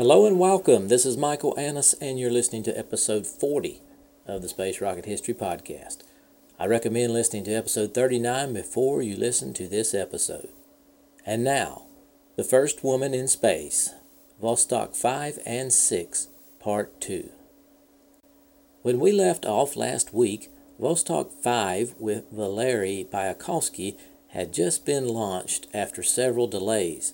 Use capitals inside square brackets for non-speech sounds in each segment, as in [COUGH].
Hello and welcome. This is Michael Annis, and you're listening to episode 40 of the Space Rocket History Podcast. I recommend listening to episode 39 before you listen to this episode. And now, the first woman in space, Vostok 5 and 6, Part 2. When we left off last week, Vostok 5 with Valery Bykovsky had just been launched after several delays.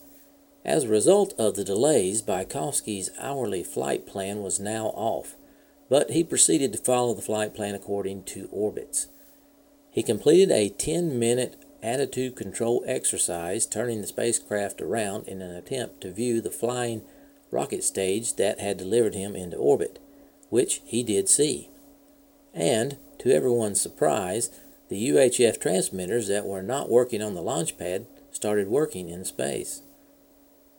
As a result of the delays, Bykovsky's hourly flight plan was now off, but he proceeded to follow the flight plan according to orbits. He completed a 10 minute attitude control exercise, turning the spacecraft around in an attempt to view the flying rocket stage that had delivered him into orbit, which he did see. And, to everyone's surprise, the UHF transmitters that were not working on the launch pad started working in space.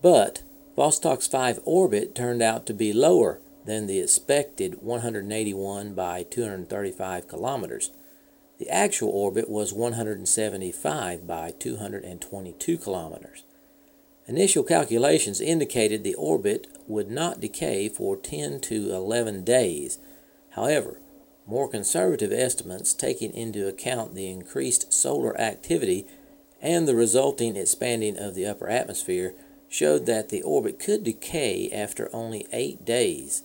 But Vostok's 5 orbit turned out to be lower than the expected 181 by 235 kilometers. The actual orbit was 175 by 222 kilometers. Initial calculations indicated the orbit would not decay for 10 to 11 days. However, more conservative estimates, taking into account the increased solar activity and the resulting expanding of the upper atmosphere, showed that the orbit could decay after only eight days.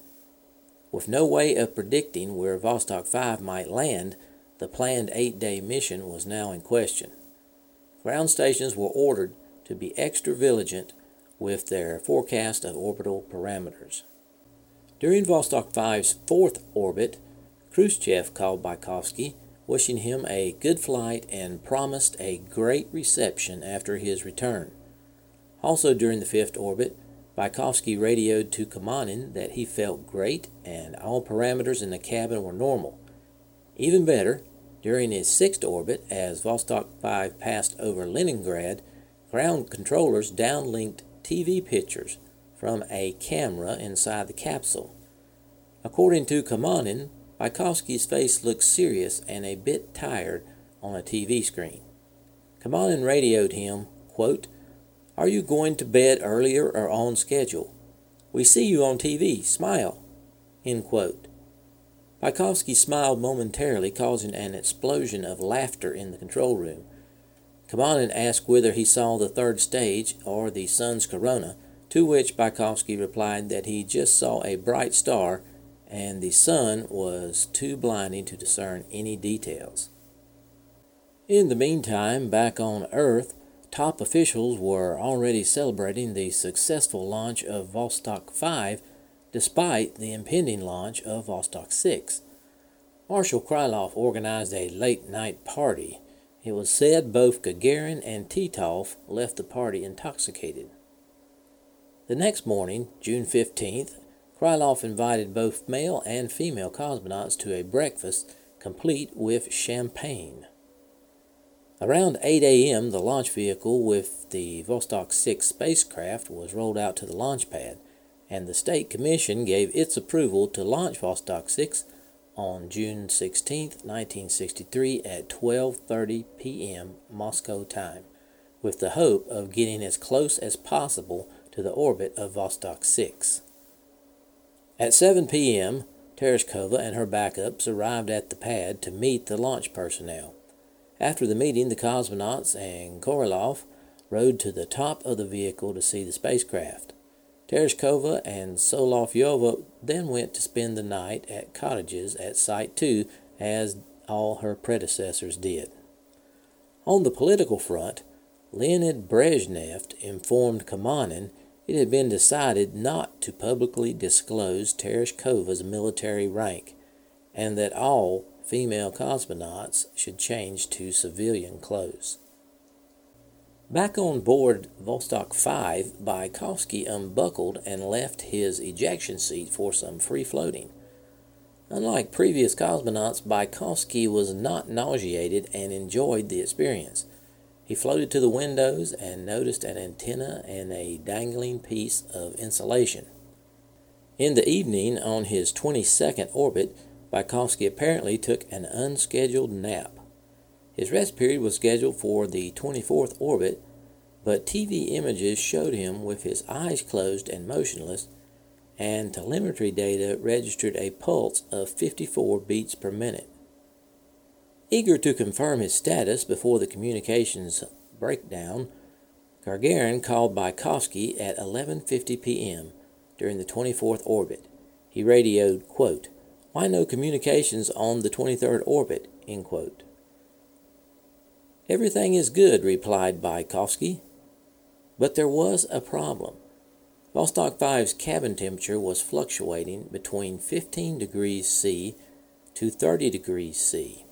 With no way of predicting where Vostok 5 might land, the planned eight day mission was now in question. Ground stations were ordered to be extra vigilant with their forecast of orbital parameters. During Vostok 5's fourth orbit, Khrushchev called Bykovsky, wishing him a good flight and promised a great reception after his return. Also during the fifth orbit, Bykovsky radioed to Kamanin that he felt great and all parameters in the cabin were normal. Even better, during his sixth orbit, as Vostok 5 passed over Leningrad, ground controllers downlinked TV pictures from a camera inside the capsule. According to Kamanin, Bykovsky's face looked serious and a bit tired on a TV screen. Kamanin radioed him, quote, are you going to bed earlier or on schedule? We see you on TV. Smile. End quote. Bykovsky smiled momentarily, causing an explosion of laughter in the control room. Kamanin asked whether he saw the third stage or the sun's corona, to which Bykovsky replied that he just saw a bright star and the sun was too blinding to discern any details. In the meantime, back on Earth, top officials were already celebrating the successful launch of Vostok 5 despite the impending launch of Vostok 6. Marshal Krylov organized a late night party. It was said both Gagarin and Titov left the party intoxicated. The next morning, June 15th, Krylov invited both male and female cosmonauts to a breakfast complete with champagne. Around 8 a.m., the launch vehicle with the Vostok 6 spacecraft was rolled out to the launch pad, and the State Commission gave its approval to launch Vostok 6 on June 16, 1963 at 12:30 p.m. Moscow time, with the hope of getting as close as possible to the orbit of Vostok 6. At 7 p.m., Tereshkova and her backups arrived at the pad to meet the launch personnel. After the meeting, the cosmonauts and Korolev rode to the top of the vehicle to see the spacecraft. Tereshkova and Solovyova then went to spend the night at cottages at Site 2, as all her predecessors did. On the political front, Leonid Brezhnev informed Kamanin it had been decided not to publicly disclose Tereshkova's military rank, and that all female cosmonauts should change to civilian clothes. Back on board Vostok 5, Bykovsky unbuckled and left his ejection seat for some free floating. Unlike previous cosmonauts, Bykovsky was not nauseated and enjoyed the experience. He floated to the windows and noticed an antenna and a dangling piece of insulation. In the evening, on his 22nd orbit, Bykovsky apparently took an unscheduled nap. His rest period was scheduled for the 24th orbit, but TV images showed him with his eyes closed and motionless, and telemetry data registered a pulse of 54 beats per minute. Eager to confirm his status before the communications breakdown, Gagarin called Bykovsky at 11:50 p.m. during the 24th orbit. He radioed, quote, "Why no communications on the 23rd orbit?" End quote. Everything is good, replied Bykovsky. But there was a problem. Vostok 5's cabin temperature was fluctuating between 15 degrees C to 30 degrees C.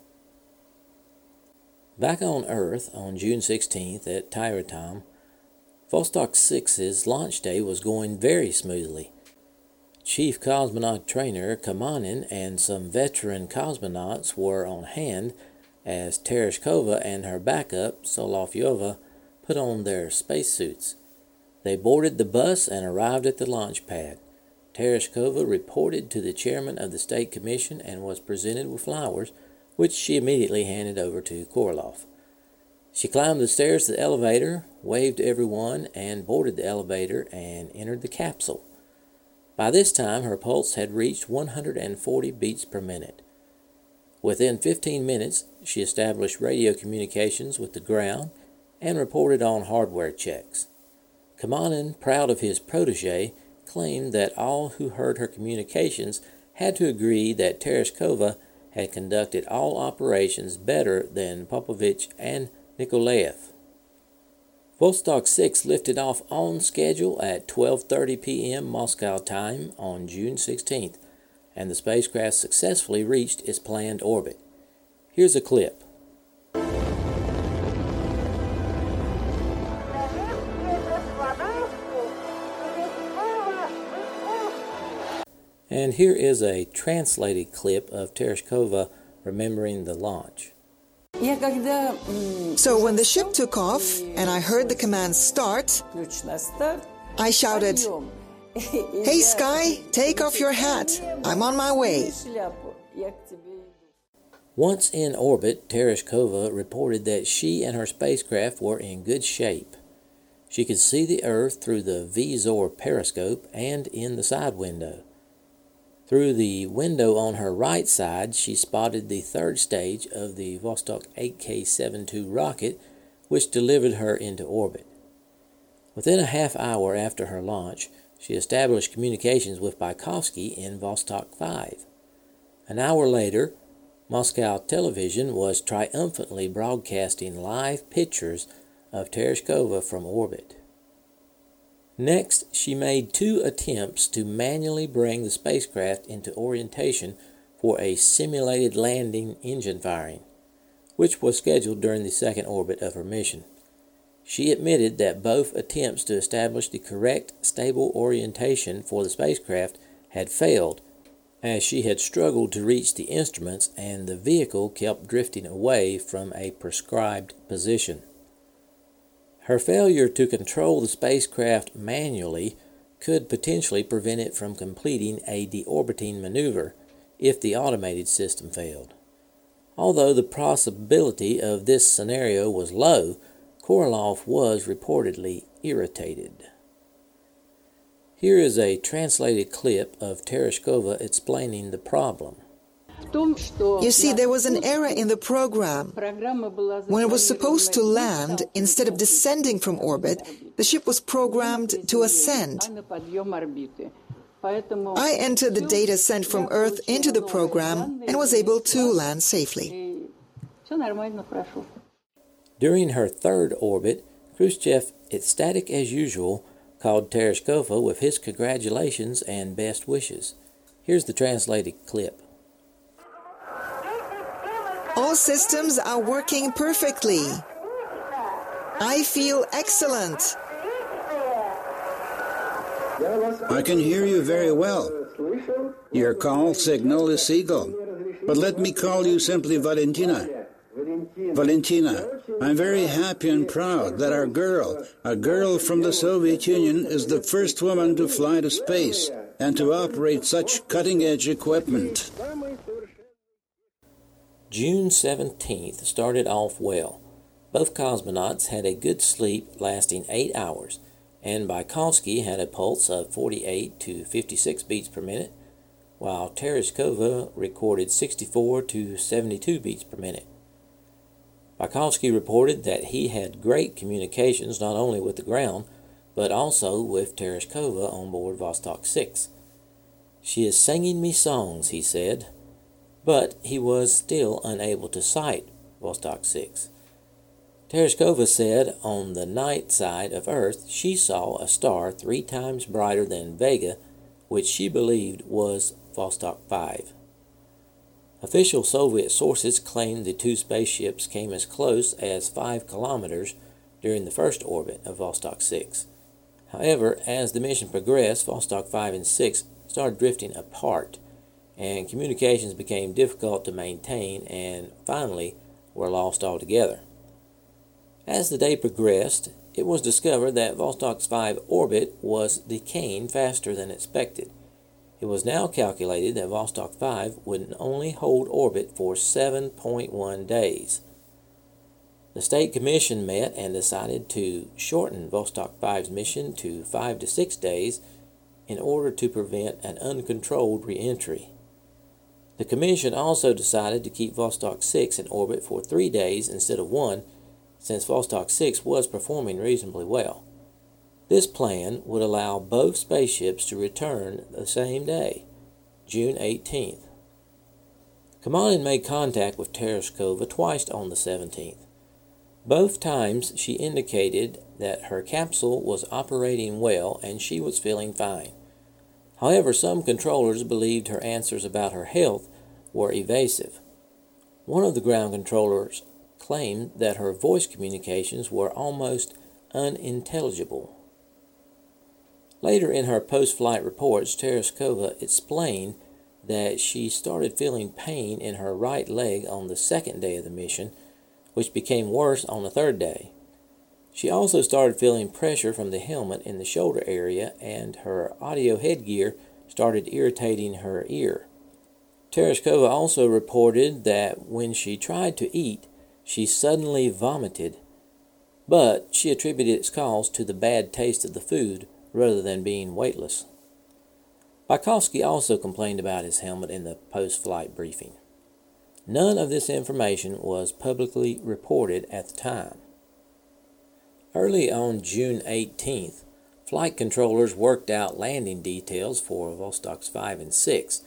Back on Earth on June 16th at Tyuratam, Vostok 6's launch day was going very smoothly. Chief cosmonaut trainer Kamanin and some veteran cosmonauts were on hand as Tereshkova and her backup, Solovyova, put on their spacesuits. They boarded the bus and arrived at the launch pad. Tereshkova reported to the chairman of the State Commission and was presented with flowers, which she immediately handed over to Korolev. She climbed the stairs to the elevator, waved to everyone, and boarded the elevator and entered the capsule. By this time, her pulse had reached 140 beats per minute. Within 15 minutes, she established radio communications with the ground and reported on hardware checks. Kamanin, proud of his protege, claimed that all who heard her communications had to agree that Tereshkova had conducted all operations better than Popovich and Nikolaev. Vostok 6 lifted off on schedule at 12:30 p.m. Moscow time on June 16th and the spacecraft successfully reached its planned orbit. Here's a clip. And here is a translated clip of Tereshkova remembering the launch. So when the ship took off and I heard the command start, I shouted, [LAUGHS] Hey, Sky, take off your hat. I'm on my way. [LAUGHS] Once in orbit, Tereshkova reported that she and her spacecraft were in good shape. She could see the Earth through the Visor periscope and in the side window. Through the window on her right side, she spotted the third stage of the Vostok 8K72 rocket, which delivered her into orbit. Within a half hour after her launch, she established communications with Bykovsky in Vostok 5. An hour later, Moscow television was triumphantly broadcasting live pictures of Tereshkova from orbit. Next, she made two attempts to manually bring the spacecraft into orientation for a simulated landing engine firing, which was scheduled during the second orbit of her mission. She admitted that both attempts to establish the correct stable orientation for the spacecraft had failed, as she had struggled to reach the instruments and the vehicle kept drifting away from a prescribed position. Her failure to control the spacecraft manually could potentially prevent it from completing a deorbiting maneuver if the automated system failed. Although the possibility of this scenario was low, Korolev was reportedly irritated. Here is a translated clip of Tereshkova explaining the problem. You see, there was an error in the program. When it was supposed to land, instead of descending from orbit, the ship was programmed to ascend. I entered the data sent from Earth into the program and was able to land safely. During her third orbit, Khrushchev, ecstatic as usual, called Tereshkova with his congratulations and best wishes. Here's the translated clip. All systems are working perfectly. I feel excellent. I can hear you very well. Your call signal is Seagull. But let me call you simply Valentina. Valentina, I'm very happy and proud that our girl, a girl from the Soviet Union, is the first woman to fly to space and to operate such cutting edge equipment. June 17th started off well. Both cosmonauts had a good sleep lasting eight hours, and Bykovsky had a pulse of 48 to 56 beats per minute, while Tereshkova recorded 64 to 72 beats per minute. Bykovsky reported that he had great communications not only with the ground, but also with Tereshkova on board Vostok 6. She is singing me songs, he said, but he was still unable to sight Vostok 6. Tereshkova said on the night side of Earth she saw a star three times brighter than Vega, which she believed was Vostok 5. Official Soviet sources claimed the two spaceships came as close as 5 kilometers during the first orbit of Vostok 6. However, as the mission progressed, Vostok 5 and 6 started drifting apart, and communications became difficult to maintain and finally were lost altogether. As the day progressed, it was discovered that Vostok's 5 orbit was decaying faster than expected. It was now calculated that Vostok 5 would only hold orbit for 7.1 days. The State Commission met and decided to shorten Vostok 5's mission to 5 to 6 days in order to prevent an uncontrolled reentry. The Commission also decided to keep Vostok 6 in orbit for 3 days instead of 1 since Vostok 6 was performing reasonably well. This plan would allow both spaceships to return the same day, June 18th. Kamanin made contact with Tereshkova twice on the 17th. Both times she indicated that her capsule was operating well and she was feeling fine. However, some controllers believed her answers about her health were evasive. One of the ground controllers claimed that her voice communications were almost unintelligible. Later in her post flight reports, Tereshkova explained that she started feeling pain in her right leg on the second day of the mission, which became worse on the third day. She also started feeling pressure from the helmet in the shoulder area, and her audio headgear started irritating her ear. Tereshkova also reported that when she tried to eat, she suddenly vomited, but she attributed its cause to the bad taste of the food rather than being weightless. Bykovsky also complained about his helmet in the post flight briefing. None of this information was publicly reported at the time. Early on June 18th, flight controllers worked out landing details for Vostoks 5 and 6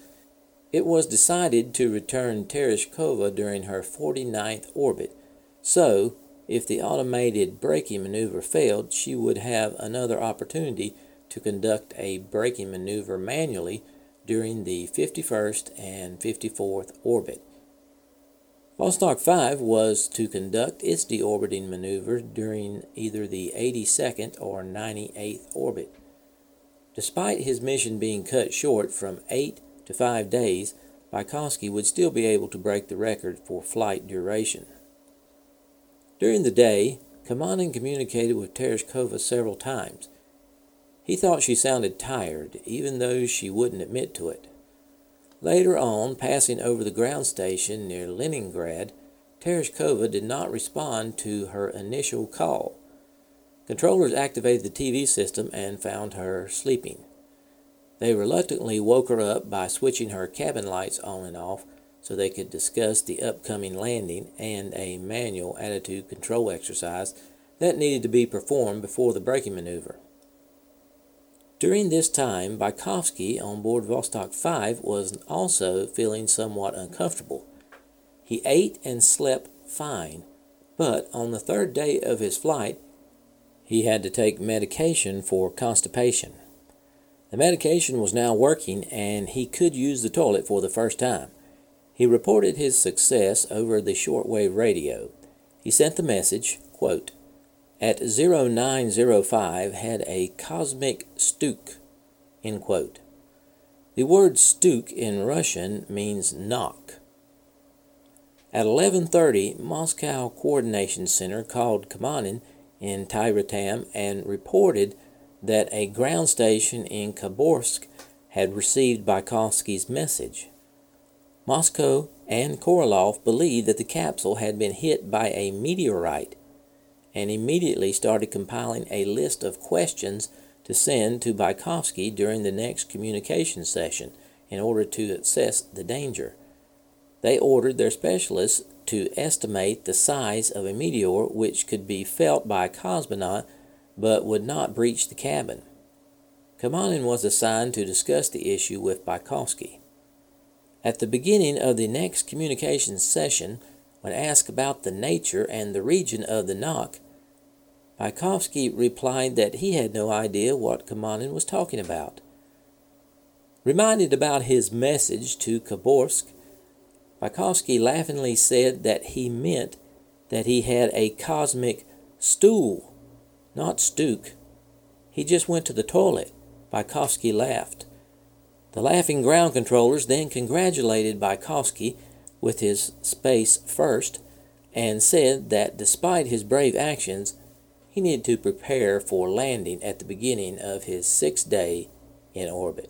it was decided to return Tereshkova during her 49th orbit, so if the automated braking maneuver failed, she would have another opportunity to conduct a braking maneuver manually during the 51st and 54th orbit. Vostok 5 was to conduct its deorbiting maneuver during either the 82nd or 98th orbit. Despite his mission being cut short from 8 to five days, Bykovsky would still be able to break the record for flight duration. During the day, Kamanin communicated with Tereshkova several times. He thought she sounded tired, even though she wouldn't admit to it. Later on, passing over the ground station near Leningrad, Tereshkova did not respond to her initial call. Controllers activated the TV system and found her sleeping. They reluctantly woke her up by switching her cabin lights on and off so they could discuss the upcoming landing and a manual attitude control exercise that needed to be performed before the braking maneuver. During this time, Bykovsky on board Vostok 5 was also feeling somewhat uncomfortable. He ate and slept fine, but on the third day of his flight, he had to take medication for constipation. The medication was now working and he could use the toilet for the first time. He reported his success over the shortwave radio. He sent the message, quote, at 0905 had a cosmic stuk, end quote. The word stuk in Russian means knock. At 11:30, Moscow Coordination Center called Kamanin in Tyuratam and reported that a ground station in Khabarovsk had received Bykovsky's message. Moscow and Korolev believed that the capsule had been hit by a meteorite, and immediately started compiling a list of questions to send to Bykovsky during the next communication session in order to assess the danger. They ordered their specialists to estimate the size of a meteor which could be felt by a cosmonaut but would not breach the cabin. Kamanin was assigned to discuss the issue with Bykovsky. At the beginning of the next communications session, when asked about the nature and the region of the knock, Bykovsky replied that he had no idea what Kamanin was talking about. Reminded about his message to Khabarovsk, Bykovsky laughingly said that he meant that he had a cosmic stool, not stook. He just went to the toilet. Bykovsky laughed. The laughing ground controllers then congratulated Bykovsky with his space first and said that despite his brave actions, he needed to prepare for landing at the beginning of his sixth day in orbit.